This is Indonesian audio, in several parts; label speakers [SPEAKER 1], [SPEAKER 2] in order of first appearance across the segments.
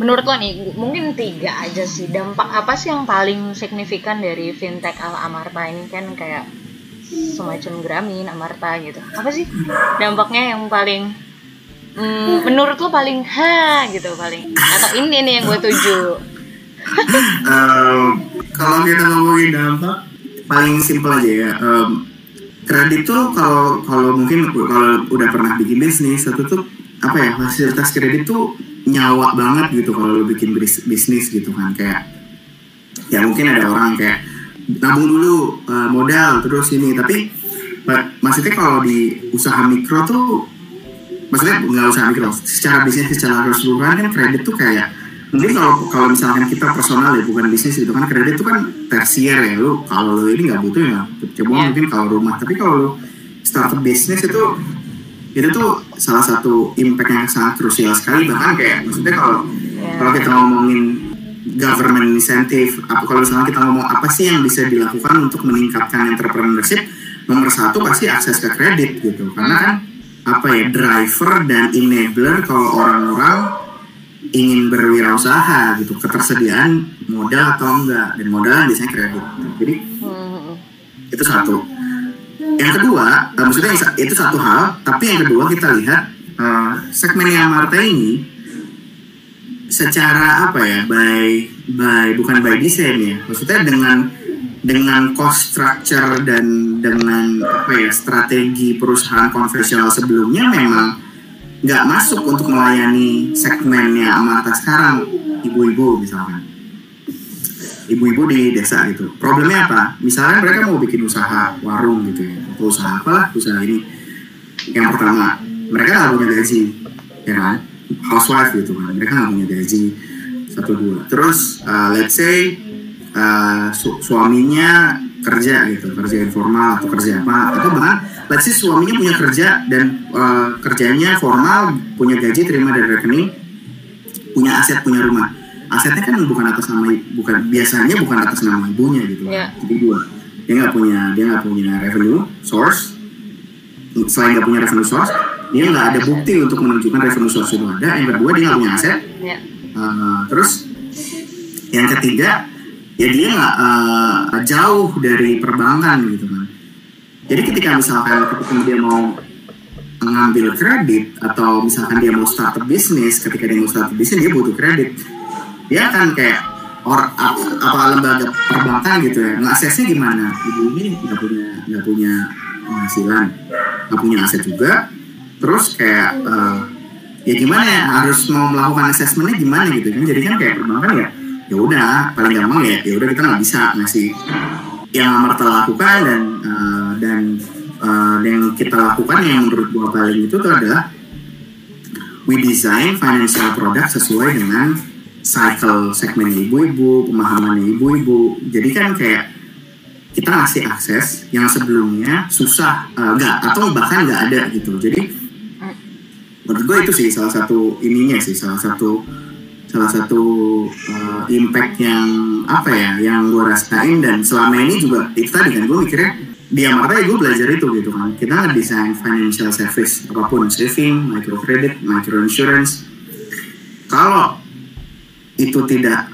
[SPEAKER 1] menurut lo nih mungkin tiga aja sih. Dampak apa sih yang paling signifikan dari fintech ala Amarta ini? Kan kayak semacam Gramin Amarta gitu. Apa sih dampaknya yang paling mm, menurut lo paling ha gitu paling? Atau ini nih yang gue tuju?
[SPEAKER 2] Um, kalau kita ngomongin dampak paling simpel aja ya. Um, kredit tuh kalau kalau mungkin kalau udah pernah bikin bisnis satu tuh apa ya fasilitas kredit tuh nyawa banget gitu kalau lo bikin bis- bisnis gitu kan kayak ya mungkin ada orang kayak nabung dulu uh, modal terus ini tapi ma- maksudnya kalau di usaha mikro tuh maksudnya nggak usaha mikro secara bisnis secara keseluruhan kan kredit tuh kayak mungkin kalau kalau misalkan kita personal ya bukan bisnis itu kan kredit itu kan tersier ya lu kalau lu ini nggak butuh ya coba
[SPEAKER 1] Yeah.
[SPEAKER 2] mungkin kalau rumah tapi kalau lu startup bisnis itu itu tuh salah satu impact yang sangat krusial sekali bahkan kayak maksudnya kalau
[SPEAKER 1] Ya.
[SPEAKER 2] kalau kita ngomongin government incentive apa kalau misalnya kita ngomong apa sih yang bisa dilakukan untuk meningkatkan entrepreneurship nomor satu pasti akses ke kredit gitu. Karena kan apa ya driver dan enabler kalau orang-orang ingin berwirausaha gitu ketersediaan modal atau enggak dan modal biasanya kredit. Jadi
[SPEAKER 1] Hmm,
[SPEAKER 2] itu satu yang kedua eh, maksudnya itu satu hal tapi yang kedua kita lihat eh, segmen yang Marta ini secara apa ya by by bukan by design ya maksudnya dengan dengan cost structure dan dengan apa ya strategi perusahaan konvensional sebelumnya memang nggak masuk untuk melayani segmennya Amarta sekarang ibu-ibu misalkan ibu-ibu di desa gitu. Problemnya apa? Misalnya mereka mau bikin usaha warung gitu ya, atau usaha apalah, usaha ini. Yang pertama, mereka nggak punya gaji, ya kan? Housewife gitu kan, mereka nggak punya gaji satu dua. Terus, uh, let's say uh, su- suaminya kerja gitu, kerja informal atau kerja apa, atau bahkan let's say suaminya punya kerja dan uh, kerjanya formal, punya gaji terima dari rekening, punya aset, punya rumah asetnya kan bukan atas nama bukan biasanya bukan atas nama ibunya gitu.
[SPEAKER 1] Iya.
[SPEAKER 2] jadi dua. Dia nggak punya dia nggak punya revenue source. Selain nggak punya revenue source dia nggak ada bukti untuk menunjukkan revenue source itu ada. Yang kedua dia nggak punya aset.
[SPEAKER 1] Ya.
[SPEAKER 2] Uh, terus yang ketiga ya dia nggak uh, jauh dari perbankan gitu kan. Jadi ketika misalkan ketika dia mau mengambil kredit atau misalkan dia mau startup bisnis ketika dia mau startup bisnis dia butuh kredit dia akan kayak or ap- apa lembaga perbankan gitu ya. Ngaksesnya gimana? Ibu ini nggak punya nggak punya penghasilan nggak punya aset juga. Terus kayak uh, ya gimana ya harus mau melakukan assessmentnya gimana gitu? Kan jadi kan kayak perbankan ya ya udah paling gampang ya ya udah kita nggak bisa ngasih yang Amarta lakukan dan uh, dan uh, yang kita lakukan yang menurut gua paling itu tuh adalah we design financial product sesuai dengan cycle segmen ibu-ibu, pemahamannya ibu-ibu. Jadi kan kayak kita ngasih akses yang sebelumnya susah, uh, nggak atau bahkan nggak ada gitu. Jadi menurut gue itu sih salah satu ininya sih salah satu salah satu uh, impact yang apa ya yang gue rasain dan selama ini juga itu tadi kan gue mikirnya di Amarta ya gue belajar itu gitu kan kita desain financial service apa pun saving, microcredit, microinsurance kalau itu tidak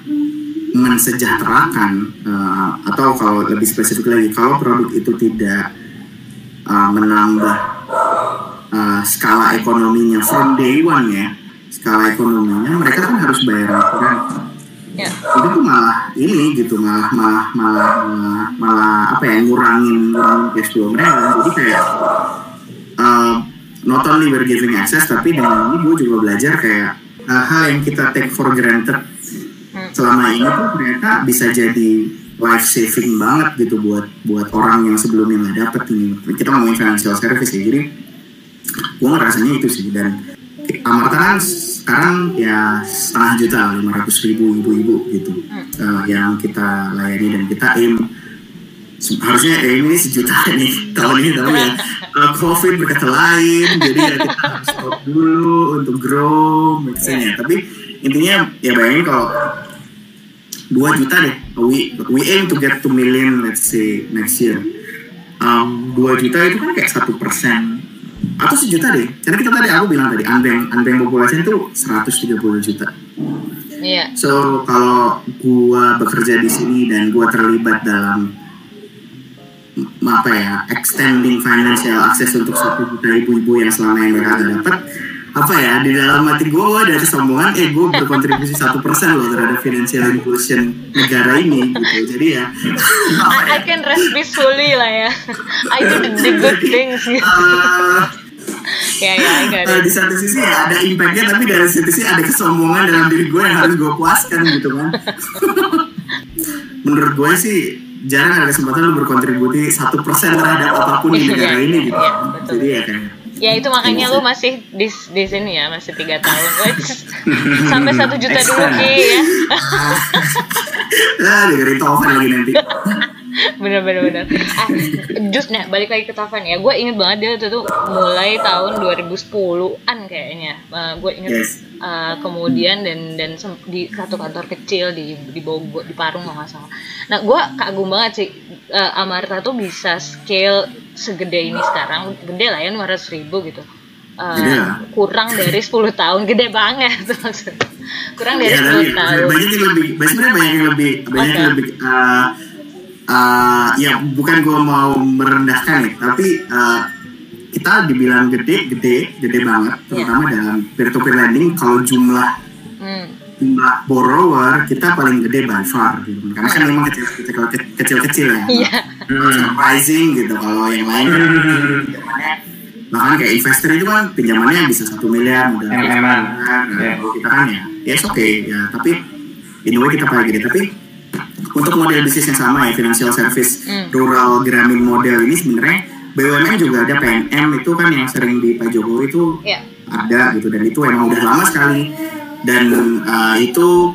[SPEAKER 2] mensejahterakan uh, atau kalau lebih spesifik lagi kalau produk itu tidak uh, menambah uh, skala ekonominya from day one ya skala ekonominya mereka kan harus bayar aturan.
[SPEAKER 1] Ya.
[SPEAKER 2] Itu tuh malah ini gitu malah malah malah malah, malah apa ya ngurangin ngurangin cash flow mereka. Jadi kayak uh, not only we're giving access tapi dengan ini gue juga belajar kayak hal-hal yang kita take for granted selama ini tuh ternyata bisa jadi life saving banget gitu buat buat orang yang sebelumnya nggak dapet ini kita ngomongin financial service ya jadi gue ngerasanya itu sih. Dan Amarta kan sekarang ya setengah juta lima ratus ribu ibu-ibu gitu. Eh, yang kita layani dan kita aim harusnya aim ini sejuta nih tahun ini tapi ya. Covid berkata lain jadi ya kita harus stop dulu untuk grow maksudnya tapi intinya ya bayangin kalau 2 juta deh we we aim to get to million let's say next year. Um, 2 juta itu kan kayak satu persen atau sejuta deh. Karena kita tadi aku bilang tadi unbank unbank population itu 130 juta.
[SPEAKER 1] Iya.
[SPEAKER 2] So kalau gua bekerja di sini dan gua terlibat dalam apa ya extending financial access untuk satu juta ibu-ibu yang selama yang mereka dapat apa ya di dalam hati gue gue ada kesombongan eh gue berkontribusi satu persen loh terhadap financial inclusion negara ini gitu jadi ya
[SPEAKER 1] I, I can rest peacefully lah ya. I do the, the good things gitu.
[SPEAKER 2] eh,
[SPEAKER 1] Ya ya, it.
[SPEAKER 2] di satu sisi ya ada impactnya tapi dari satu sisi ada kesombongan dalam diri gue yang harus gue puaskan gitu kan menurut gue sih jarang ada kesempatan lu berkontribusi satu persen terhadap apa pun di negara ini gitu
[SPEAKER 1] Iya, betul.
[SPEAKER 2] jadi ya kayak
[SPEAKER 1] Ya itu makanya lu masih di di sini ya, masih tiga tahun. Sampai satu juta dulu ki ya.
[SPEAKER 2] ah dengerin Tovan lagi nanti
[SPEAKER 1] bener bener bener. Ah just nih balik lagi ke Tavan ya. Gue inget banget dia itu tuh mulai tahun 2010an kayaknya. Uh, gue inget
[SPEAKER 2] Yes.
[SPEAKER 1] uh, kemudian dan dan di satu kantor kecil di di Bogor di Parung nggak salah. Nah gue kagum banget sih uh, Amarta tuh bisa scale segede ini sekarang. Gede lah ya 500 ribu gitu. Uh,
[SPEAKER 2] Gede lah.
[SPEAKER 1] kurang dari 10 tahun. Gede banget maksudnya. Kurang dari
[SPEAKER 2] ya
[SPEAKER 1] 10
[SPEAKER 2] tapi
[SPEAKER 1] tahun.
[SPEAKER 2] Banyak yang lebih banyak yang lebih banyak yang lebih uh, uh, ya bukan gue mau merendahkan ya tapi uh, kita dibilang gede gede gede banget terutama dalam peer to peer lending kalau jumlah
[SPEAKER 1] hmm.
[SPEAKER 2] jumlah borrower kita paling gede by far gitu. Karena kan memang kecil kecil kecil kecil ya.
[SPEAKER 1] Iya.
[SPEAKER 2] Surprising gitu kalau yang lain kan bahkan kayak investor itu kan pinjamannya bisa satu miliar modal. Nah,
[SPEAKER 3] Ya.
[SPEAKER 2] kalau kita kan ya. Ya oke okay, ya. Tapi in a way kita paling gede. Tapi untuk model bisnis yang sama ya financial service
[SPEAKER 1] Hmm.
[SPEAKER 2] rural gramin model ini sebenarnya BUMN juga ada PNM itu kan yang sering di Pak Jokowi itu
[SPEAKER 1] ya.
[SPEAKER 2] ada gitu dan itu emang udah lama sekali. Dan uh, itu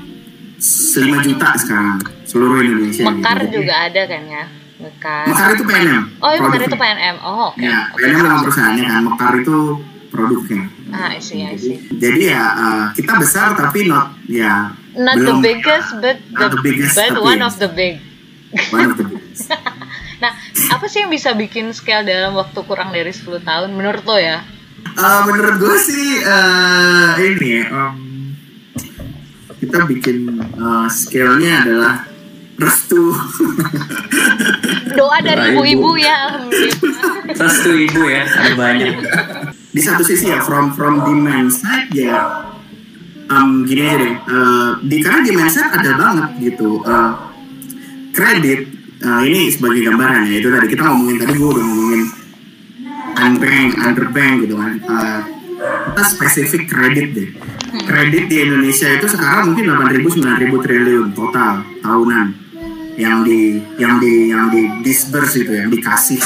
[SPEAKER 2] 5 juta sekarang seluruh Indonesia.
[SPEAKER 1] Mekar
[SPEAKER 2] gitu.
[SPEAKER 1] Juga ada kan ya? Mekar.
[SPEAKER 2] Mekar itu PNM
[SPEAKER 1] oh iya Mekar itu PNM oh oke
[SPEAKER 2] ya
[SPEAKER 1] Oke.
[SPEAKER 2] PNM memang perusahaannya kan Mekar itu produknya
[SPEAKER 1] ah I see I see
[SPEAKER 2] jadi ya uh, kita besar tapi not ya
[SPEAKER 1] not the
[SPEAKER 2] belum
[SPEAKER 1] biggest but the,
[SPEAKER 2] the biggest,
[SPEAKER 1] but
[SPEAKER 2] tapi-
[SPEAKER 1] one of the big
[SPEAKER 2] one of the biggest.
[SPEAKER 1] nah apa sih yang bisa bikin scale dalam waktu kurang dari 10 tahun menurut lo ya
[SPEAKER 2] Uh, menurut gue sih uh, ini ya, um, kita bikin uh, scale-nya adalah restu
[SPEAKER 1] doa dari ibu-ibu
[SPEAKER 3] ibu.
[SPEAKER 1] ya alhamdulillah
[SPEAKER 3] Restu ibu ya, ada banyak.
[SPEAKER 2] di satu sisi ya from from demand side ya. Um, gini aja deh. Uh, di karena demand side ada banget gitu. Uh, kredit uh, ini sebagai gambaran ya itu tadi. Kita ngomongin tadi gue udah ngomongin unbank underbank gitu kan. Uh, kita spesifik kredit deh. Kredit di Indonesia itu sekarang mungkin 8.000 9.000 triliun total tahunan. Yang di yang di yang di disburse itu yang dikasih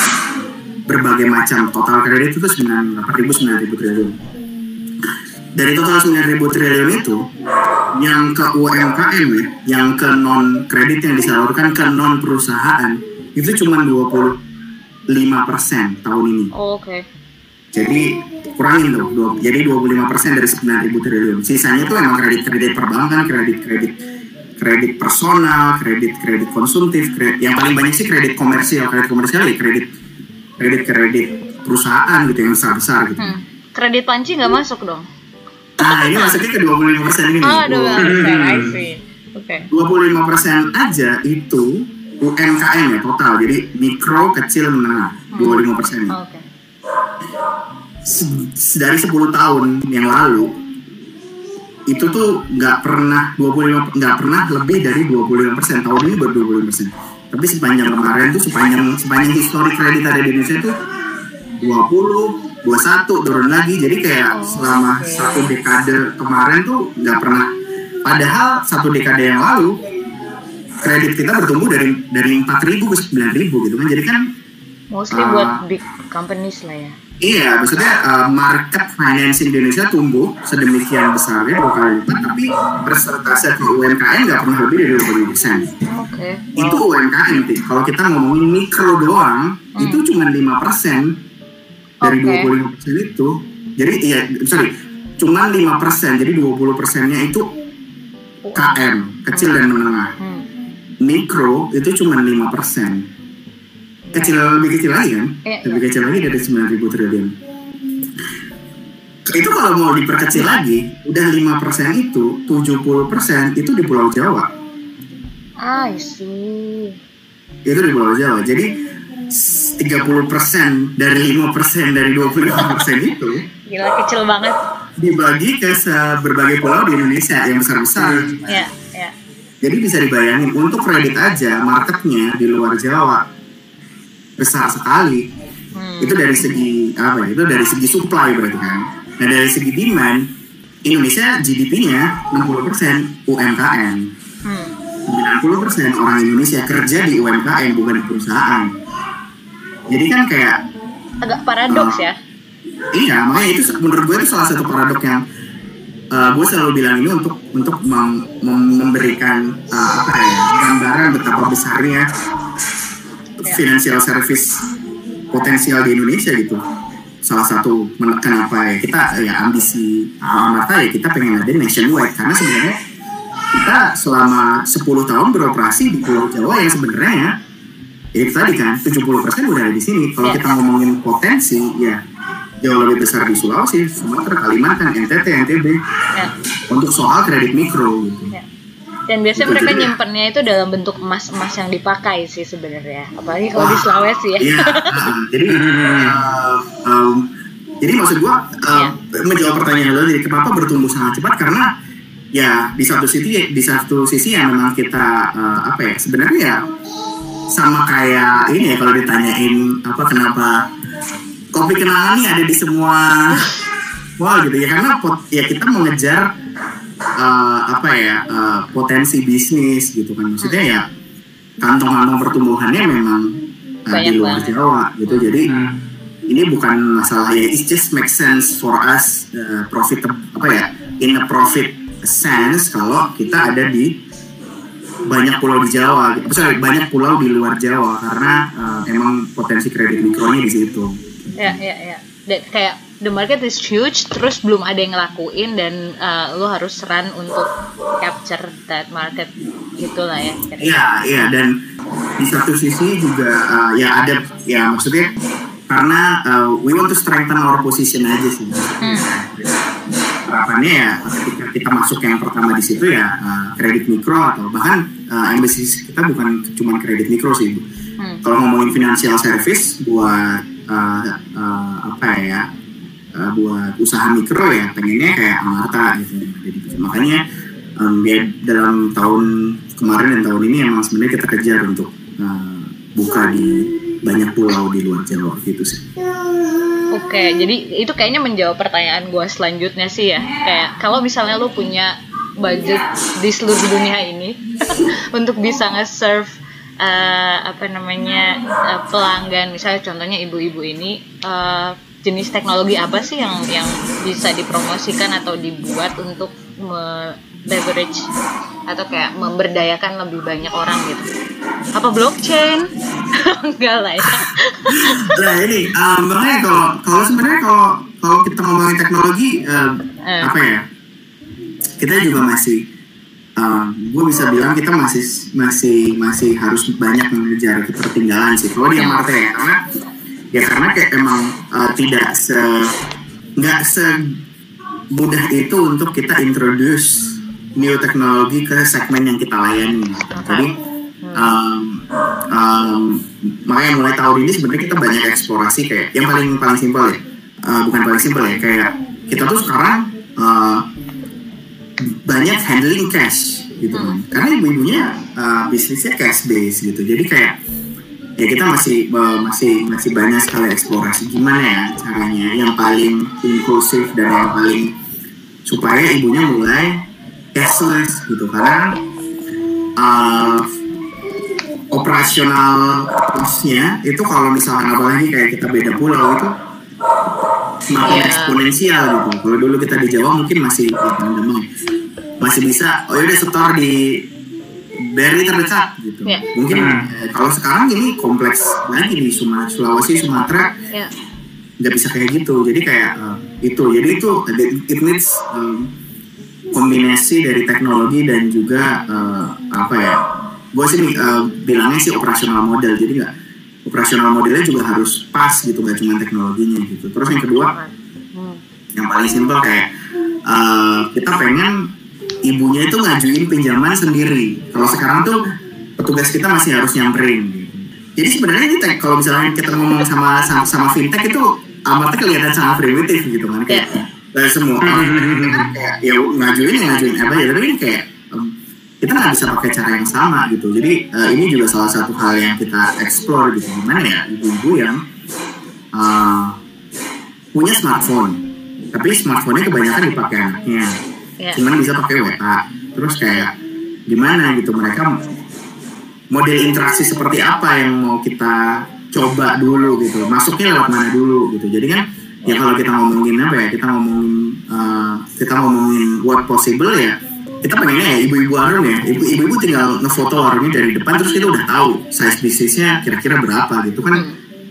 [SPEAKER 2] berbagai macam. Total kredit itu 9 8.000 9.000 triliun. Dari total 9.000 triliun itu yang ke UMKM ya yang ke non kredit yang disalurkan ke non perusahaan itu cuma 25 persen tahun ini.
[SPEAKER 1] Oh, oke.
[SPEAKER 2] Jadi kurangin tuh dua- jadi 25 persen dari 9.000 triliun. Sisanya tuh emang kredit kredit perbankan kredit kredit kredit personal kredit kredit konsumtif kredit, yang paling banyak sih kredit komersial. Kredit komersial ya kredit kredit kredit perusahaan gitu yang besar besar gitu.
[SPEAKER 1] Hmm. kredit panci nggak masuk dong?
[SPEAKER 2] Nah ini masuknya ke 25 persen ini.
[SPEAKER 1] Oh
[SPEAKER 2] Dua-
[SPEAKER 1] persen I see. Oke.
[SPEAKER 2] 25 persen aja itu UMKM ya total. Jadi mikro kecil menengah. 25 persen.
[SPEAKER 1] Oke.
[SPEAKER 2] Se- dari 10 tahun yang lalu itu tuh nggak pernah 25 nggak pernah lebih dari 25 persen. Tahun ini baru 25 persen tapi sepanjang kemarin tuh sepanjang sepanjang histori kredit ada di Indonesia tuh 20 21 turun lagi. Jadi kayak
[SPEAKER 1] Oh,
[SPEAKER 2] selama satu dekade kemarin tuh nggak pernah. Padahal satu dekade yang lalu kredit kita bertumbuh dari dari 4.000 ke 9.000 gitu kan. Jadi kan
[SPEAKER 1] mostly
[SPEAKER 2] Ah.
[SPEAKER 1] buat big companies lah ya
[SPEAKER 2] Iya, maksudnya uh, market financing di Indonesia tumbuh sedemikian besarnya dua kali lipat, tapi persentase ke UMKM nggak pernah lebih dari 20 persen.
[SPEAKER 1] oke
[SPEAKER 2] Itu UMKM, Tik. Kalau kita ngomongin mikro doang, itu cuma 5 persen dari
[SPEAKER 1] Hmm. Oke.
[SPEAKER 2] 25 persen itu. Jadi iya, sorry, cuma 5 persen, jadi 20 persennya itu KM, kecil dan menengah.
[SPEAKER 1] hmm.
[SPEAKER 2] Mikro itu cuma 5 persen. Kecil lebih kecil lagi kan?
[SPEAKER 1] Iya,
[SPEAKER 2] lebih kecil lagi dari 9.000 triliun. itu kalau mau diperkecil lagi udah 5% itu 70% itu di Pulau Jawa
[SPEAKER 1] I see.
[SPEAKER 2] itu di Pulau Jawa jadi s- 30% dari 5% dari 25% itu
[SPEAKER 1] Gila kecil banget.
[SPEAKER 2] dibagi ke berbagai pulau di Indonesia yang besar-besar
[SPEAKER 1] Ya, ya.
[SPEAKER 2] jadi bisa dibayangin untuk kredit aja marketnya di luar Jawa besar sekali
[SPEAKER 1] Hmm.
[SPEAKER 2] itu dari segi apa ya, itu dari segi supply berarti kan nah dari segi demand Indonesia GDP-nya 60% UMKM
[SPEAKER 1] Hmm.
[SPEAKER 2] 90% orang Indonesia kerja di UMKM bukan di perusahaan jadi kan kayak
[SPEAKER 1] Agak paradoks ya.
[SPEAKER 2] iya makanya itu menurut gue itu salah satu paradok yang eh, gue selalu bilang ini untuk untuk mem- mem- memberikan eh, apa ya gambaran betapa besarnya financial service potensial di Indonesia gitu salah satu kenapa ya kita ya ambisi Amarta ya kita pengen ada nationwide karena sebenarnya kita selama 10 tahun beroperasi di Pulau Jawa yang sebenarnya ya itu tadi kan 70% udah ada di sini kalau
[SPEAKER 1] Ya.
[SPEAKER 2] kita ngomongin potensi ya jauh lebih besar di Sulawesi, Sumatera, Kalimantan, NTT, NTB
[SPEAKER 1] Ya.
[SPEAKER 2] untuk soal kredit mikro gitu.
[SPEAKER 1] Dan biasanya mereka nyimpennya itu dalam bentuk emas-emas yang dipakai sih sebenarnya. Apalagi kalau di
[SPEAKER 2] Wah,
[SPEAKER 1] Sulawesi ya.
[SPEAKER 2] Iya, jadi uh, um, jadi maksud gua uh, menjawab pertanyaan lo jadi kenapa bertumbuh sangat cepat? Karena ya di satu sisi di satu sisi yang memang kita uh, apa ya sebenarnya ya sama kayak ini ya kalau ditanyain apa kenapa kopi kenangan ini ada di semua wah gitu ya. Karena pot, ya kita mengejar uh, apa ya uh, potensi bisnis gitu kan maksudnya ya kantong-kantong pertumbuhannya memang uh,
[SPEAKER 1] Banyak
[SPEAKER 2] di luar
[SPEAKER 1] banget.
[SPEAKER 2] Jawa gitu jadi
[SPEAKER 3] Hmm.
[SPEAKER 2] ini bukan masalah ya it just make sense for us uh, profit apa ya in a profit sense kalau kita ada di banyak pulau di Jawa, gitu. sorry banyak pulau di luar Jawa karena uh, emang potensi kredit mikronya di situ.
[SPEAKER 1] ya, ya, ya. Dan kayak the market is huge, terus belum ada yang ngelakuin dan uh, lo harus run untuk capture that market gitulah ya.
[SPEAKER 2] Iya, iya dan di satu sisi juga uh, ya ada ya maksudnya karena uh, we want to strengthen our position aja sih.
[SPEAKER 1] Hmm.
[SPEAKER 2] Harapannya ya ketika kita masuk yang pertama di situ ya uh, kredit mikro atau bahkan uh, embassy kita bukan cuma kredit mikro sih.
[SPEAKER 1] Hmm.
[SPEAKER 2] Kalau ngomongin financial service buat uh, uh, apa ya uh, buat usaha mikro ya pengennya kayak Amarta gitu. Jadi, makanya um, ya dalam tahun kemarin dan tahun ini emang sebenarnya kita kejar untuk uh, buka di banyak pulau di luar Jawa gitu sih.
[SPEAKER 1] Oke, jadi itu kayaknya menjawab pertanyaan gue selanjutnya sih ya. Kayak kalau misalnya lo punya budget di seluruh dunia ini untuk bisa nge-serve eh, apa namanya eh, pelanggan, misalnya contohnya ibu-ibu ini eh, jenis teknologi apa sih yang yang bisa dipromosikan atau dibuat untuk me- leverage atau kayak memberdayakan lebih banyak orang gitu? Apa blockchain? Enggak lah ya.
[SPEAKER 2] Nah ini um, makanya kalau kalau sebenarnya kalau kalau kita ngomongin teknologi um,
[SPEAKER 1] Eh.
[SPEAKER 2] apa ya kita juga masih gue bisa bilang kita masih masih masih harus banyak mengejar ketertinggalan sih kalau di Amarta ya karena ya karena kayak emang uh, tidak se nggak se mudah itu untuk kita introduce new teknologi ke segmen yang kita layani. Jadi um, um, makanya mulai tahun ini sebenarnya kita banyak eksplorasi kayak yang paling paling simpel ya uh, bukan paling simpel ya kayak kita tuh sekarang uh, banyak handling cash gitu kan. Karena ibu-ibunya uh, bisnisnya cash base gitu. Jadi kayak ya kita masih uh, masih masih banyak sekali eksplorasi gimana ya caranya yang paling inklusif dan yang paling supaya ibunya mulai cashless gitu karena uh, operasional costnya itu kalau misalkan apalagi kayak kita beda pulau itu semakin
[SPEAKER 1] Iya.
[SPEAKER 2] eksponensial gitu. Kalau dulu kita di Jawa mungkin masih ya, masih bisa oh yaudah setor di BRI terdekat gitu.
[SPEAKER 1] Iya.
[SPEAKER 2] Mungkin
[SPEAKER 3] Hmm.
[SPEAKER 2] eh, kalau sekarang ini kompleks lagi di Suma- Sulawesi, Sumatera
[SPEAKER 1] Ya.
[SPEAKER 2] nggak bisa kayak gitu. Jadi kayak eh, itu. Jadi itu it needs um, kombinasi dari teknologi dan juga eh, apa ya? Gue sih eh, bilangnya sih operasional model. Jadi nggak operasional modelnya juga harus pas gitu, nggak cuma teknologinya gitu. Terus yang kedua
[SPEAKER 1] Hmm.
[SPEAKER 2] yang paling simpel kayak uh, kita pengen ibunya itu ngajuin pinjaman sendiri. Kalau sekarang tuh petugas kita masih harus nyamperin. Jadi sebenarnya ini kalau misalnya kita ngomong sama sama, sama fintech itu amatnya kelihatan sangat primitif gitu kan kayak yeah. semua orang. Kayak ya ngajuin ya ngajuin apa ya tapi ini kayak um, kita nggak bisa pakai cara yang sama gitu. Jadi uh, ini juga salah satu hal yang kita explore gitu. Gimana ya ibu-ibu yang uh, punya smartphone. Tapi smartphone-nya kebanyakan dipakai anaknya yeah. cuman bisa pakai WA terus kayak gimana gitu mereka model interaksi seperti apa yang mau kita coba dulu gitu. Masuknya lewat mana dulu gitu. Jadi kan ya kalau kita ngomongin apa ya kita ngomongin uh, kita ngomongin what possible ya kita pengennya ya ibu-ibu warung ya. Ibu ibu tinggal ngefoto warungnya dari depan terus kita udah tahu size bisnisnya kira-kira berapa gitu kan.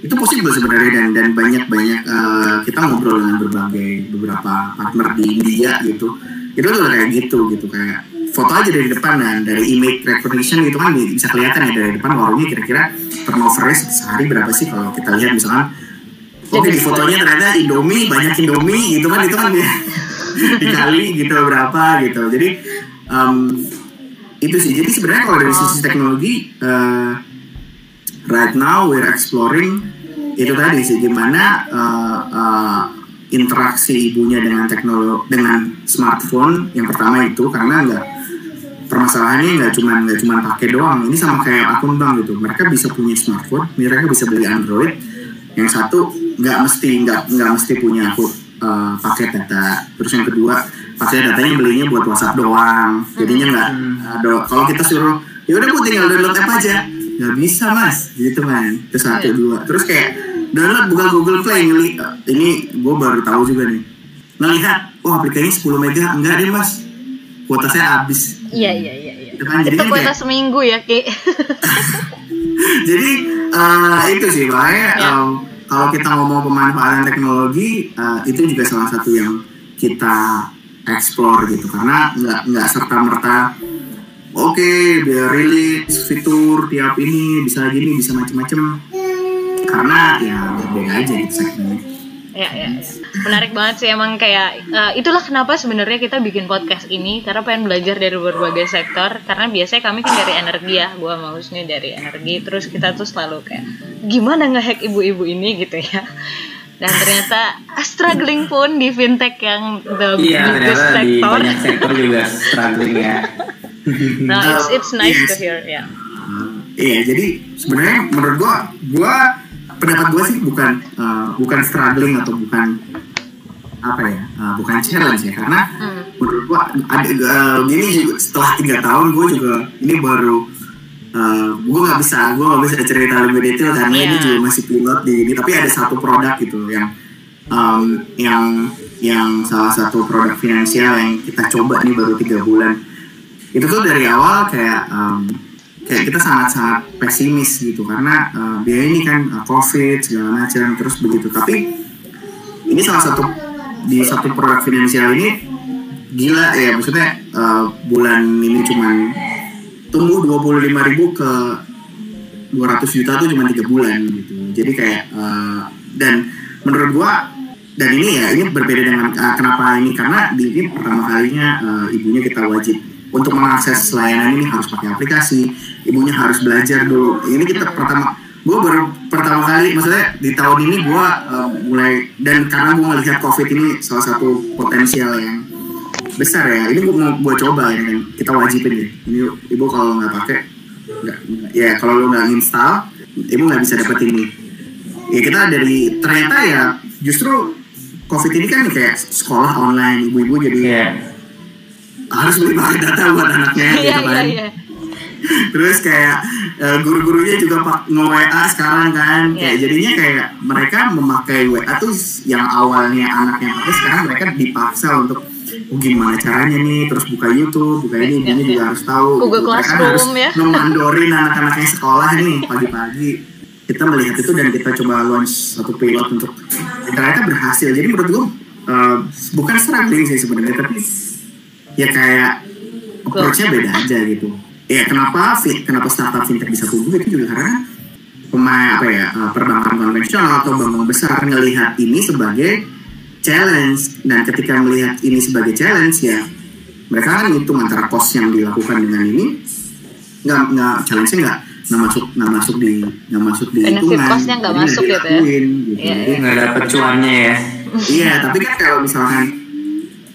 [SPEAKER 2] Itu possible sebenarnya dan dan banyak banyak uh, kita ngobrol dengan berbagai beberapa partner di India gitu itu tuh kayak gitu gitu. Kayak foto aja dari depan dan dari image recognition gitu kan bisa kelihatan ya dari depan warungnya kira-kira turnovernya sehari berapa sih kalau kita lihat misalkan oke di fotonya ternyata Indomie banyak Indomie gitu kan itu kan ya dikali gitu berapa gitu. Jadi um, itu sih. Jadi sebenarnya kalau dari sisi teknologi uh, right now we're exploring itu tadi sih gimana uh, uh, interaksi ibunya dengan teknologi dengan smartphone yang pertama itu karena enggak permasalahannya nggak cuma nggak cuma pakai doang ini sama kayak akun bank gitu. Mereka bisa punya smartphone mereka bisa beli android. Yang satu nggak mesti nggak nggak mesti punya aku uh, paket data. Terus yang kedua paket datanya belinya buat WhatsApp doang. Jadinya nggak ada kalau kita suruh ya udah bu tinggal download app aja. Nggak bisa mas. Gitu kan. Itu satu iya. dua. Terus kayak download buka Google Play ngeli ini gue baru tahu juga nih. Ngelihat oh aplikasinya 10 mega. Enggak deh mas. Kuota saya habis.
[SPEAKER 1] Iya iya iya, iya. itu kan jadi kuota kayak, seminggu ya ki.
[SPEAKER 2] Jadi uh, itu sih makanya ya. um, kalau kita ngomong pemanfaatan teknologi uh, itu juga salah satu yang kita explore gitu. Karena nggak nggak serta merta oke okay, biar rilis fitur tiap ini bisa gini bisa macam-macam karena ya berbeda aja gitu segmennya
[SPEAKER 1] ya, ya, ya. menarik banget sih emang kayak uh, itulah kenapa sebenarnya kita bikin podcast ini karena pengen belajar dari berbagai sektor karena biasanya kami kan dari energi ya gue mausnya dari energi terus kita tuh selalu kayak gimana ngehack ibu-ibu ini gitu ya dan ternyata struggling pun di fintech yang the
[SPEAKER 3] iya, biggest sector di banyak sektor juga struggling ya
[SPEAKER 1] nah it's it's nice yes. to hear ya yeah.
[SPEAKER 2] iya jadi sebenarnya menurut gue gue pendapat gue sih bukan uh, bukan struggling atau bukan apa ya uh, bukan challenge ya karena hmm. menurut gue ada uh, gini setelah tiga tahun gue juga ini baru uh, gue nggak bisa gue nggak bisa cerita lebih detail karena yeah. ini juga masih pilot di ini tapi ada satu produk gitu yang um, yang yang salah satu produk finansial yang kita coba nih baru tiga bulan itu tuh dari awal kayak um, kayak kita sangat-sangat pesimis gitu karena uh, biaya ini kan uh, covid segala macam terus begitu. Tapi ini salah satu di satu produk finansial ini gila ya maksudnya uh, bulan ini cuman tumbuh 25 ribu ke 200 juta tuh cuma tiga bulan gitu. Jadi kayak uh, dan menurut gua dan ini ya ini berbeda dengan uh, kenapa ini? Karena di ini pertama kalinya uh, ibunya kita wajib untuk mengakses layanan ini harus pakai aplikasi. Ibunya harus belajar dulu. Ini kita pertama gue baru pertama kali maksudnya di tahun ini gue uh, mulai dan karena gue melihat covid ini salah satu potensial yang besar ya ini gue mau gue coba dan kita wajibin deh. Ini ibu kalau nggak pakai nggak ya kalau lo nggak install ibu nggak bisa dapet ini. Ya kita dari ternyata ya justru covid ini kan kayak sekolah online ibu-ibu jadi yeah harus beli pakai data buat anaknya gitu iya, kan. Iya, iya. Terus kayak uh, guru-gurunya juga pak nge-WA sekarang kan. Kayak jadinya kayak mereka memakai WA tuh yang awalnya anaknya pakai sekarang mereka dipaksa untuk oh, gimana caranya nih terus buka YouTube, buka ini, ini juga harus tahu.
[SPEAKER 1] Google gitu. Classroom harus ya.
[SPEAKER 2] Memandorin anak-anaknya sekolah nih pagi-pagi. Kita melihat itu dan kita coba launch satu pilot untuk ternyata berhasil. Jadi menurut gue uh, bukan struggling sih sebenarnya tapi ya kayak approach-nya beda aja gitu. Ya kenapa kenapa startup fintech bisa tumbuh itu juga karena pemain apa ya eh, perbankan konvensional atau bank besar ngelihat ini sebagai challenge. Dan ketika melihat ini sebagai challenge ya mereka kan ngitung antara cost yang dilakukan dengan ini nggak nggak challenge-nya nggak nggak masuk nggak masuk di nggak masuk di
[SPEAKER 1] Benefit
[SPEAKER 2] hitungan.
[SPEAKER 1] cost-nya nggak masuk gitu ya.
[SPEAKER 2] dilakuin, gitu.
[SPEAKER 1] Iya,
[SPEAKER 2] Jadi
[SPEAKER 3] nggak dapet cuannya ya.
[SPEAKER 2] Iya, tapi kan kalau misalkan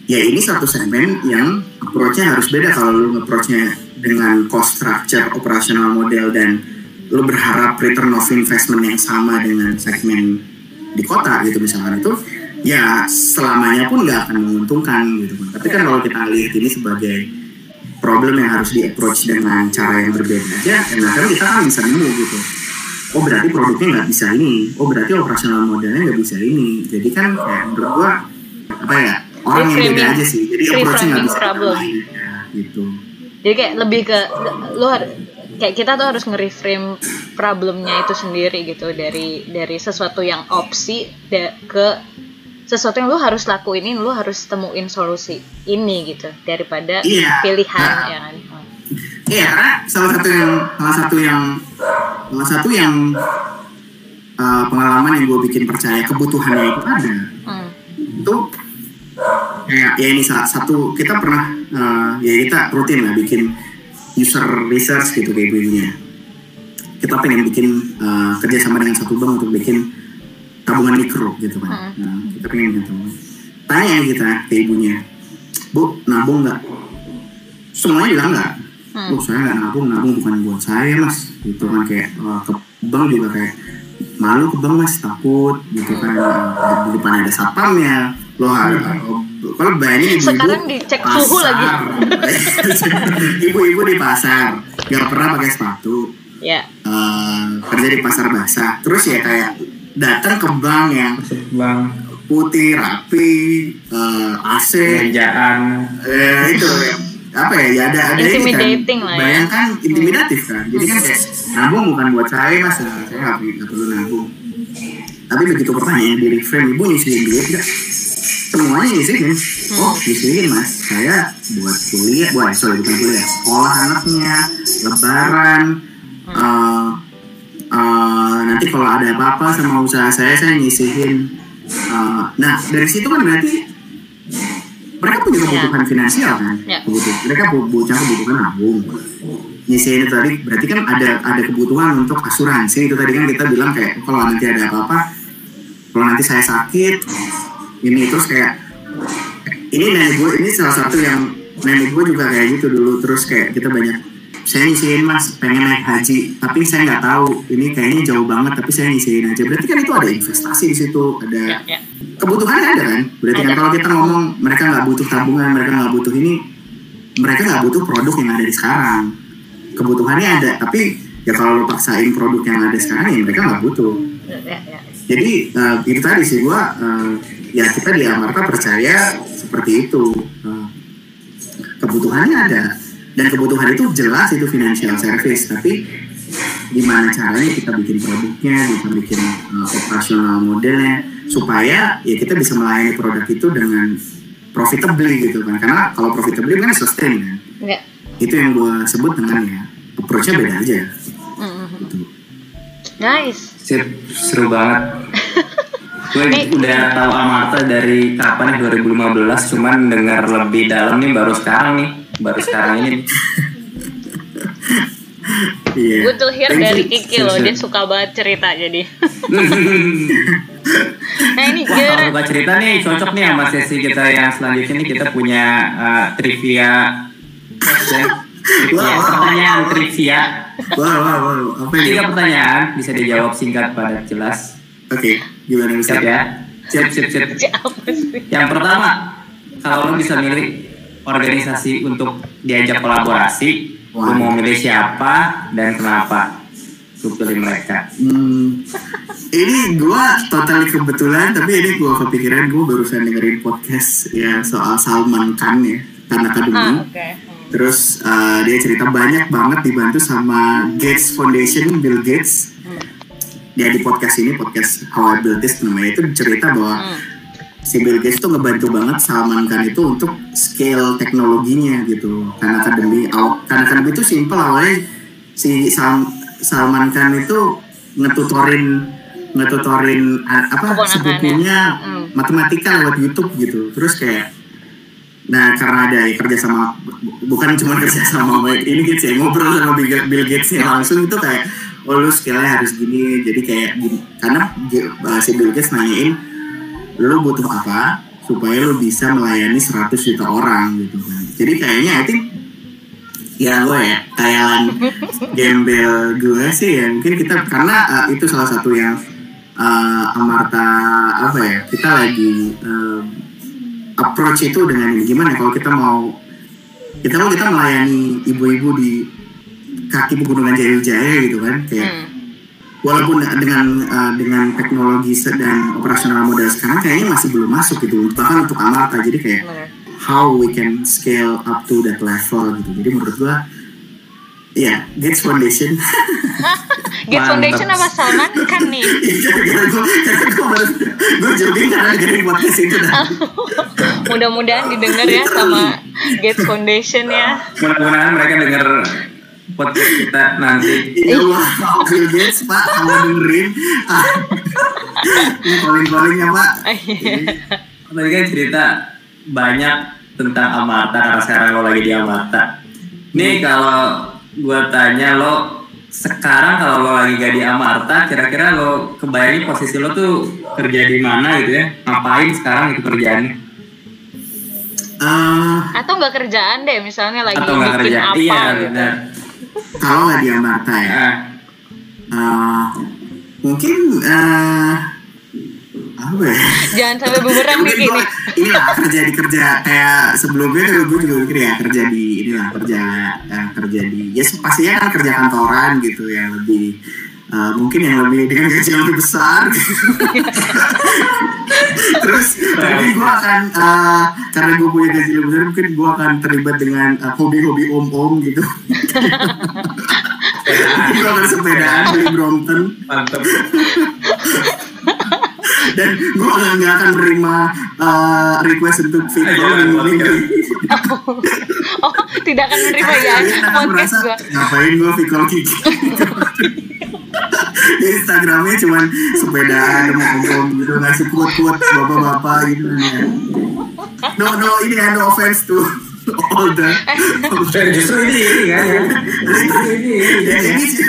[SPEAKER 2] ya ini satu segmen yang approach-nya harus beda kalau lu approach-nya dengan cost structure operational model dan lu berharap return of investment yang sama dengan segmen di kota gitu misalkan itu ya selamanya pun nggak akan menguntungkan gitu. Tapi kan kalau kita lihat ini sebagai problem yang harus di approach dengan cara yang berbeda aja, nah kan kita kan bisa nemu gitu. Oh berarti produknya nggak bisa ini. Oh berarti operasional modelnya nggak bisa ini. Jadi kan kayak menurut gua apa ya orang yang beda
[SPEAKER 1] Reframing-
[SPEAKER 2] aja sih jadi approach-nya nggak bisa
[SPEAKER 1] problem.
[SPEAKER 2] ya, gitu
[SPEAKER 1] jadi kayak lebih ke lu kayak kita tuh harus nge-reframe problemnya itu sendiri gitu dari dari sesuatu yang opsi da- ke sesuatu yang lu harus lakuin ini lu harus temuin solusi ini gitu daripada
[SPEAKER 2] Iya.
[SPEAKER 1] pilihan
[SPEAKER 2] Nah.
[SPEAKER 1] ya kan
[SPEAKER 2] iya karena salah satu yang salah satu yang salah satu yang uh, pengalaman yang gue bikin percaya kebutuhannya itu ada
[SPEAKER 1] Hmm.
[SPEAKER 2] itu kayak ya ini salah satu kita pernah uh, ya kita rutin lah bikin user research gitu kayak begini kita pengen bikin uh, kerjasama dengan satu bank untuk bikin tabungan mikro gitu kan. Nah, kita pengen gitu. Tanya kita ke ibunya bu nabung nggak? Semuanya bilang nggak.
[SPEAKER 1] Hmm.
[SPEAKER 2] bu saya nggak nabung nabung bukan buat saya mas. Gitu kan kayak uh, ke bank juga kayak malu ke bank mas takut gitu kan. Di depan ada satpamnya lo harus kalau bayangin ibu-ibu
[SPEAKER 1] Sekarang dicek suhu lagi.
[SPEAKER 2] ibu-ibu di pasar nggak pernah pakai sepatu.
[SPEAKER 1] Ya.
[SPEAKER 2] Eh, kerja di pasar basah. Terus ya kayak datang ke bank yang
[SPEAKER 3] bang
[SPEAKER 2] putih rapi eh, AC
[SPEAKER 3] kerjaan.
[SPEAKER 2] Eh, itu apa ya ya ada ada ini kan.
[SPEAKER 1] lah ya.
[SPEAKER 2] bayangkan intimidatif kan. Jadi kan kayak nabung bukan buat saya mas. Saya nggak perlu- nggak perlu nabung. Tapi begitu pertanyaan di reframe ibu nyisihin duit nggak semuanya nyisihin oh nyisihin mas. Saya buat kuliah buat sorry bukan kuliah. Sekolah anaknya lebaran eh, eh, nanti kalau ada apa-apa sama usaha saya saya nyisihin. Eh, nah dari situ kan berarti mereka punya kebutuhan finansial kan?
[SPEAKER 1] Ya.
[SPEAKER 2] kebutuhan mereka punya kebutuhan nabung. Nyisihin itu tadi berarti kan ada ada kebutuhan untuk asuransi. Itu tadi kan kita bilang kayak kalau nanti ada apa-apa kalau nanti saya sakit ini terus kayak ini nenek gue ini salah satu yang nenek gue juga kayak gitu dulu. Terus kayak kita banyak saya nyisihin mas pengen naik haji tapi saya nggak tahu. Ini kayaknya jauh banget tapi saya nyisihin aja. Berarti kan itu ada investasi di situ ada
[SPEAKER 1] ya ya.
[SPEAKER 2] kebutuhannya ada kan? Berarti kan kalau kita ngomong mereka nggak butuh tabungan mereka nggak butuh ini mereka nggak butuh produk yang ada di sekarang. Kebutuhannya ada tapi ya kalau lo paksain produk yang ada sekarang ya mereka nggak butuh.
[SPEAKER 1] Ya.
[SPEAKER 2] Jadi eh, itu tadi sih gua eh, ya kita di Amarta percaya seperti itu. Eh, kebutuhannya ada. Dan kebutuhan itu jelas itu financial service. Tapi gimana caranya kita bikin produknya kita bikin eh, operasional modelnya supaya ya kita bisa melayani produk itu dengan profitably gitu kan. Karena kalau profitably kan sustain kan.
[SPEAKER 1] Ya.
[SPEAKER 2] Itu yang gua sebut dengan ya approach-nya beda aja.
[SPEAKER 1] Hmm.
[SPEAKER 2] gitu.
[SPEAKER 1] nice.
[SPEAKER 3] Sip, seru banget. Gue
[SPEAKER 1] Nih.
[SPEAKER 3] udah tahu Amarta dari kapan nih 2015, cuman dengar lebih dalam nih baru sekarang nih, baru sekarang ini.
[SPEAKER 2] Iya.
[SPEAKER 1] gue tuh hear dari. Kiki loh dia suka banget cerita jadi nah ini
[SPEAKER 3] Wah, kalau suka cerita nih cocok nih sama sesi kita yang selanjutnya nih kita punya uh, trivia ya. Trivia,
[SPEAKER 2] Wah, wah.
[SPEAKER 3] pertanyaan trivia.
[SPEAKER 2] Wah, wah, wah. Apa ini?
[SPEAKER 3] Tiga pertanyaan bisa dijawab singkat padat jelas.
[SPEAKER 2] Oke, gimana
[SPEAKER 3] Siap
[SPEAKER 2] bisa?
[SPEAKER 3] ya? Siap, siap, siap.
[SPEAKER 1] sih
[SPEAKER 3] Yang pertama, kalau lo bisa milih organisasi untuk diajak kolaborasi, lo mau milih siapa dan kenapa? Lo pilih mereka.
[SPEAKER 2] Hmm, ini gua total kebetulan, tapi ini gua kepikiran gua barusan dengerin podcast ya soal Salman Khan ya, Khan Academy.
[SPEAKER 1] ah oke
[SPEAKER 2] Terus uh, dia cerita banyak banget dibantu sama Gates Foundation, Bill Gates. Dia di podcast ini, podcast How Built This namanya itu cerita bahwa
[SPEAKER 1] Hmm.
[SPEAKER 2] si Bill Gates tuh ngebantu banget Salman Khan itu untuk scale teknologinya gitu. Khan Academy, aw- Khan Academy itu simple awalnya si Sal- Salman Khan itu ngetutorin ngetutorin apa sepupunya
[SPEAKER 1] Hmm.
[SPEAKER 2] matematika lewat YouTube gitu terus kayak nah karena ada kerja sama bukan cuma kerja sama ini Gates ya ngobrol sama Bill, Bill Gates nya langsung itu kayak oh lu skillnya harus gini. Jadi kayak gini. Karena uh, si Bill Gates nanyain lu butuh apa supaya lu bisa melayani 100 juta orang? Gitu kan. Jadi kayaknya I think ya gue ya kayalan gembel gue sih ya. Mungkin kita karena uh, itu salah satu yang uh, Amarta apa ya kita lagi um, approach itu dengan gimana? Kalau kita mau kita mau kita melayani ibu-ibu di kaki pegunungan Jaya-Jaya gitu kan kayak
[SPEAKER 1] Hmm.
[SPEAKER 2] walaupun dengan uh, dengan teknologi dan operasional modal sekarang kayaknya masih belum masuk gitu bahkan untuk Amarta jadi kayak how we can scale up to that level gitu. Jadi menurut gua ya Gates Foundation.
[SPEAKER 1] Gates. Foundation apa? Salman kan nih.
[SPEAKER 2] Baru gua jogging karena dengerin podcast itu dah
[SPEAKER 1] mudah-mudahan didengar ya sama Gates Foundation ya.
[SPEAKER 3] Mudah-mudahan mereka dengar podcast kita nanti.
[SPEAKER 2] Iya wah, Bill Gates pak, kamu dengerin. Ini calling-callingnya pak.
[SPEAKER 3] Tadi kan cerita banyak tentang Amarta karena sekarang lo lagi di Amarta. Nih kalau gue tanya lo sekarang kalau lo lagi gak di Amarta, kira-kira lo kebayangin posisi lo tuh kerja di mana gitu ya? Ngapain sekarang itu kerjaannya?
[SPEAKER 2] Eh,
[SPEAKER 1] atau nggak kerjaan deh misalnya lagi
[SPEAKER 3] Atau
[SPEAKER 1] bikin
[SPEAKER 3] kerja?
[SPEAKER 1] apa
[SPEAKER 3] Iya,
[SPEAKER 1] gitu
[SPEAKER 3] benar.
[SPEAKER 2] Kalau nggak di Amarta ya,
[SPEAKER 3] Ah,
[SPEAKER 2] eh, mungkin eh apa ya?
[SPEAKER 1] jangan sampai bumerang nih ini
[SPEAKER 2] gua inilah kerja di kerja. Kayak sebelumnya kan gue juga mikir ya kerja di inilah kerja eh, kerja di ya pastinya kan kerja kantoran gitu yang lebih eh, mungkin yang lebih dengan gaji yang lebih besar. Terus tapi gue akan eh, karena gue punya gaji lebih besar mungkin gue akan terlibat dengan eh, hobi-hobi om-om gitu. Gue akan sepedaan beli Brompton. Dan gue nggak nggak akan menerima uh, request untuk video
[SPEAKER 3] Ayo,
[SPEAKER 2] minggu minggu
[SPEAKER 1] oh tidak akan menerima ya podcast
[SPEAKER 2] merasa
[SPEAKER 1] gua.
[SPEAKER 2] Ngapain gue video kiki di Instagramnya cuman sepedaan sama om gitu ngasih quote quote bapak-bapak gitu ya. no no ini ya no offense to all the
[SPEAKER 3] Dan justru ini ini kan ya. Ini, ini,
[SPEAKER 2] ini sih.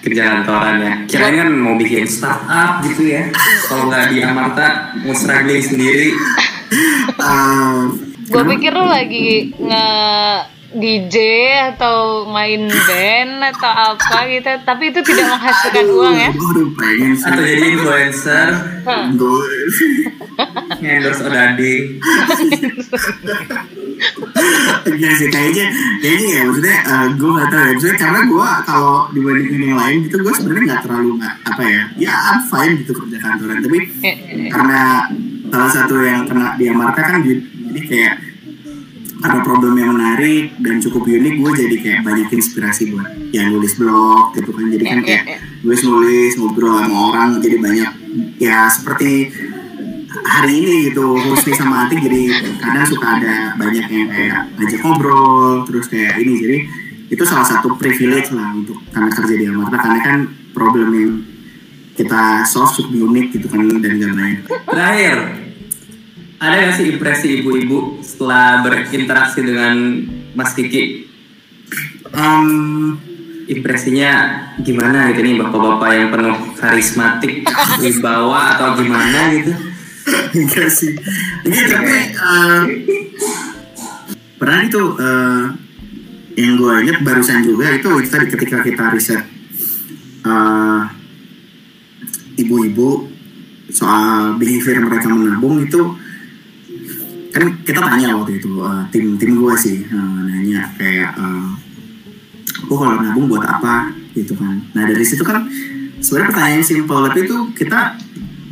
[SPEAKER 3] kerja kantoran ya. Kirain kan mau bikin startup gitu ya. Kalau nggak di Amarta mau struggling sendiri.
[SPEAKER 2] Uh,
[SPEAKER 1] gue pikir lu lagi nge DJ atau main band atau apa gitu. Tapi itu tidak menghasilkan uang ya.
[SPEAKER 2] gue udah pengen sih.
[SPEAKER 3] Atau jadi influencer.
[SPEAKER 2] Gue-
[SPEAKER 3] endorse Odadi.
[SPEAKER 2] Iya sih kayaknya kayaknya ya maksudnya gue gak tahu ya. Maksudnya karena gue kalau dibandingin yang lain gitu gue sebenarnya nggak terlalu nggak apa ya ya I'm fine gitu kerja kantoran. Tapi
[SPEAKER 1] Eh,
[SPEAKER 2] karena salah satu yang kena di Amarta kan jadi kayak ada problem yang menarik dan cukup unik gue jadi kayak banyak inspirasi buat yang nulis blog gitu kan. Jadi kan
[SPEAKER 1] Ya, ya,
[SPEAKER 2] kayak
[SPEAKER 1] ya.
[SPEAKER 2] nulis nulis ngobrol sama orang jadi banyak. Ya seperti hari ini gitu Husni sama Atik jadi kadang suka ada banyak yang kayak ngajak ngobrol terus kayak ini. Jadi itu salah satu privilege lah untuk karena kerja di Amarta karena kan problem yang kita solve cukup unik gitu kan dan gak banyak.
[SPEAKER 3] Terakhir, ada nggak sih impresi ibu-ibu setelah berinteraksi dengan Mas Kiki?
[SPEAKER 2] Um,
[SPEAKER 3] Impresinya gimana gitu nih bapak-bapak yang penuh karismatik, wibawa atau gimana gitu?
[SPEAKER 2] enggak sih enggak tapi eh, pernah itu eh, yang gue ingat barusan juga itu tadi ketika kita riset eh, ibu-ibu soal behavior mereka menabung itu kan kita tanya waktu itu eh, tim tim gue sih eh, nanya kayak eh, oh kalau nabung buat apa? Gitu kan. Nah dari situ kan sebenarnya pertanyaan simpel tapi itu kita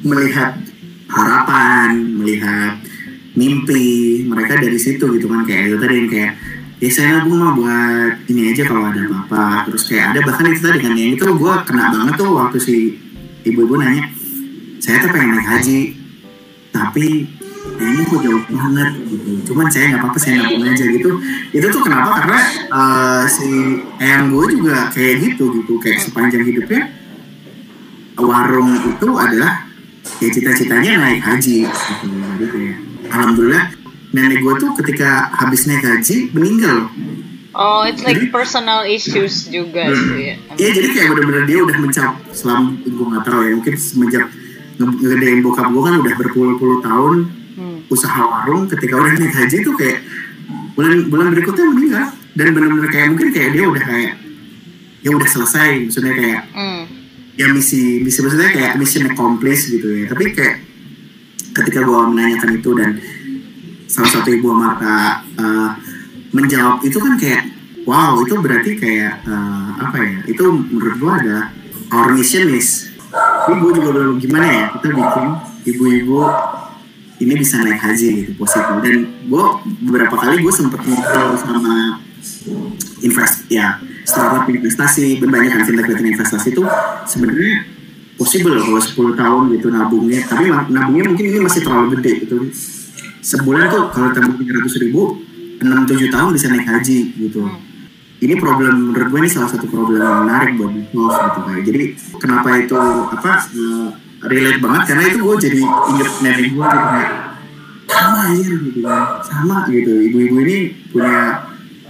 [SPEAKER 2] melihat harapan melihat mimpi mereka dari situ gitu kan. Kayak itu tadi yang kayak ya saya nabung mah buat ini aja kalau ada apa-apa. Terus kayak ada bahkan itu tadi kan yang itu gue kena banget tuh waktu si ibu-ibu nanya saya tuh pengen naik haji tapi ini kok jauh banget gitu cuman saya nggak apa-apa saya nabung aja gitu itu tuh kenapa karena eh, si eyang gue juga kayak gitu gitu kayak sepanjang hidupnya warung itu adalah ya cita-citanya naik haji gitu. Jadi kayak alhamdulillah nenek gue tuh ketika habis naik haji meninggal.
[SPEAKER 1] Oh, it's like
[SPEAKER 2] Jadi-
[SPEAKER 1] personal issues juga sih ya.
[SPEAKER 2] Iya jadi kayak bener-bener dia udah mencap selama gue nggak tahu ya mungkin semenjak nge- ngegedein bokap gue kan udah berpuluh-puluh tahun
[SPEAKER 1] Hmm.
[SPEAKER 2] Usaha warung ketika udah naik haji tuh kayak bulan bulan berikutnya meninggal. Dan bener-bener kayak mungkin kayak dia udah kayak ya udah selesai. Maksudnya kayak
[SPEAKER 1] Hmm.
[SPEAKER 2] ya misi misi maksudnya kayak mission accomplished gitu ya. Tapi kayak ketika gue menanyakan itu dan salah satu ibu Marta eh, menjawab itu kan kayak wow itu berarti kayak eh, apa ya itu menurut gue adalah our mission is. Ini gue juga belum gimana ya kita bikin ibu-ibu ini bisa naik haji gitu positif. Dan gue beberapa kali gue sempet ngobrol sama invest ya startup investasi banyak kan fintech dan investasi itu sebenarnya possible loh kalau 10 tahun gitu nabungnya. Tapi na- nabungnya mungkin ini masih terlalu gede gitu. Sebulan tuh kalau tabung 300 ribu 6-7 tahun bisa naik haji gitu. Ini problem menurut gue ini salah satu problem yang menarik buat Wolf gitu kayak jadi kenapa itu apa eh, relate banget karena itu gue jadi inget nenek gue gitu kayak sama aja gitu kan. Sama gitu. Ibu-ibu ini punya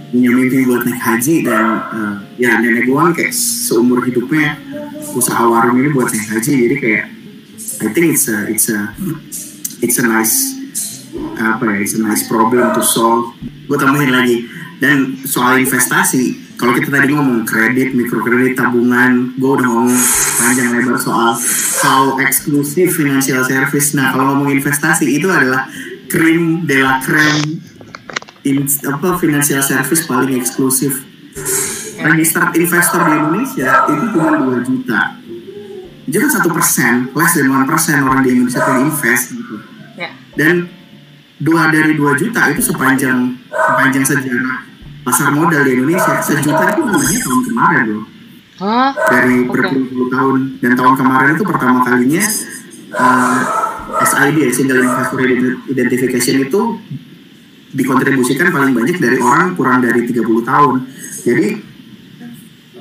[SPEAKER 2] punya mimpi buat naik haji dan eh, ya nenek gue kan kayak seumur hidupnya usaha warung ini buat naik haji. Jadi kayak I think it's a it's a it's a nice apa ya it's a nice problem to solve. Gue tambahin lagi. Dan soal investasi kalau kita tadi ngomong kredit mikrokredit tabungan gue udah ngomong panjang lebar soal how eksklusif financial service. Nah kalau ngomong investasi itu adalah krim de la creme in, apa financial service paling eksklusif. Registered investor di Indonesia itu cuma 2 juta. Itu kan satu persen less than one persen orang di Indonesia tuh invest gitu.
[SPEAKER 1] Ya.
[SPEAKER 2] dan dua dari dua juta itu sepanjang sepanjang sejarah pasar modal di Indonesia. Sejuta itu namanya tahun kemarin loh
[SPEAKER 1] Hah?
[SPEAKER 2] dari
[SPEAKER 1] Oke.
[SPEAKER 2] berpuluh-puluh tahun dan tahun kemarin itu pertama kalinya uh, SID ya, Single Investor Identification itu dikontribusikan paling banyak dari orang kurang dari 30 tahun jadi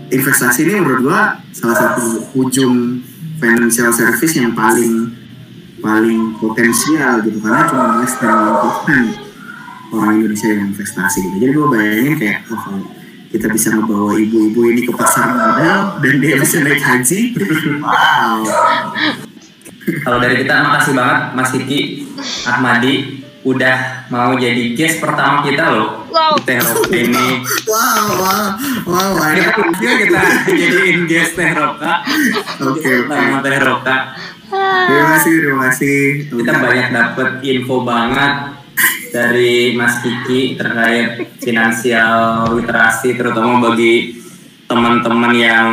[SPEAKER 2] investasi ini menurut gua salah satu ujung financial service yang paling paling potensial gitu karena cuma less 1% orang Indonesia yang investasi gitu. Jadi gue bayangin kayak oh kita bisa ngebawa ibu-ibu ini ke pasar modal dan dia bisa naik haji, wow.
[SPEAKER 3] Kalau dari kita makasih banget Mas Kiki Ahmadi udah mau jadi guest pertama kita loh.
[SPEAKER 1] Wow.
[SPEAKER 3] Di Teh Roka ini.
[SPEAKER 2] Wow, wow, wow,
[SPEAKER 3] Kita
[SPEAKER 2] ada.
[SPEAKER 3] kita, kita jadiin guest Teh Roka.
[SPEAKER 2] Oke, oke.
[SPEAKER 3] Sama Teh Roka.
[SPEAKER 2] Terima kasih, terima kasih.
[SPEAKER 3] Kita banyak dapet info banget dari Mas Kiki terkait finansial literasi terutama bagi teman-teman yang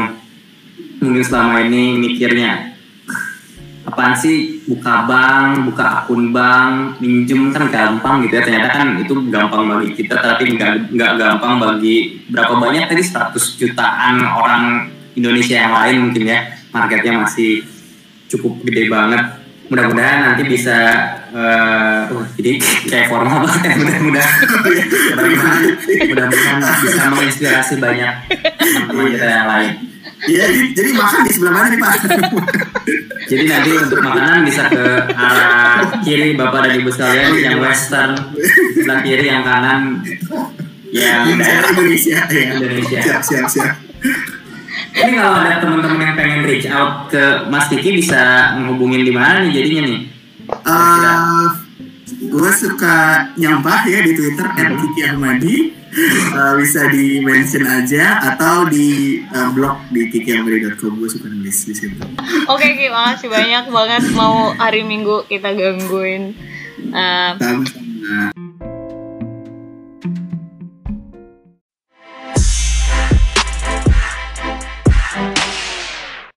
[SPEAKER 3] mungkin selama ini mikirnya apaan sih? Buka bank, buka akun bank, minjem. Kan gampang gitu ya ternyata kan itu gampang bagi kita tapi nggak gampang bagi berapa banyak tadi 100 jutaan orang Indonesia yang lain mungkin ya marketnya masih cukup gede banget mudah-mudahan nanti bisa eh, wah, jadi kayak formal banget ya mudah-mudahan mudah-mudahan bisa menginspirasi banyak teman-teman kita yang lain
[SPEAKER 2] Iya, jadi- jadi makan di sebelah mana nih Pak?
[SPEAKER 3] jadi nanti untuk makanan bisa ke arah kiri bapak dan ibu sekalian yang western sebelah kiri yang kanan yang daerah
[SPEAKER 2] Indonesia, ya.
[SPEAKER 3] Indonesia.
[SPEAKER 2] Siap, siap, siap.
[SPEAKER 3] Ini kalau ada teman-teman yang pengen reach out ke Mas Kiki bisa menghubungin di mana nih jadinya nih?
[SPEAKER 2] Eh, gue suka nyampah ya di Twitter @kiki ahmadi. Eh, bisa di mention aja atau di eh, blog di kikiahmadi.com gue suka nulis di situ.
[SPEAKER 1] Oke, Ki, makasih banyak banget. Mau hari Minggu kita gangguin. Eh,
[SPEAKER 2] sama-sama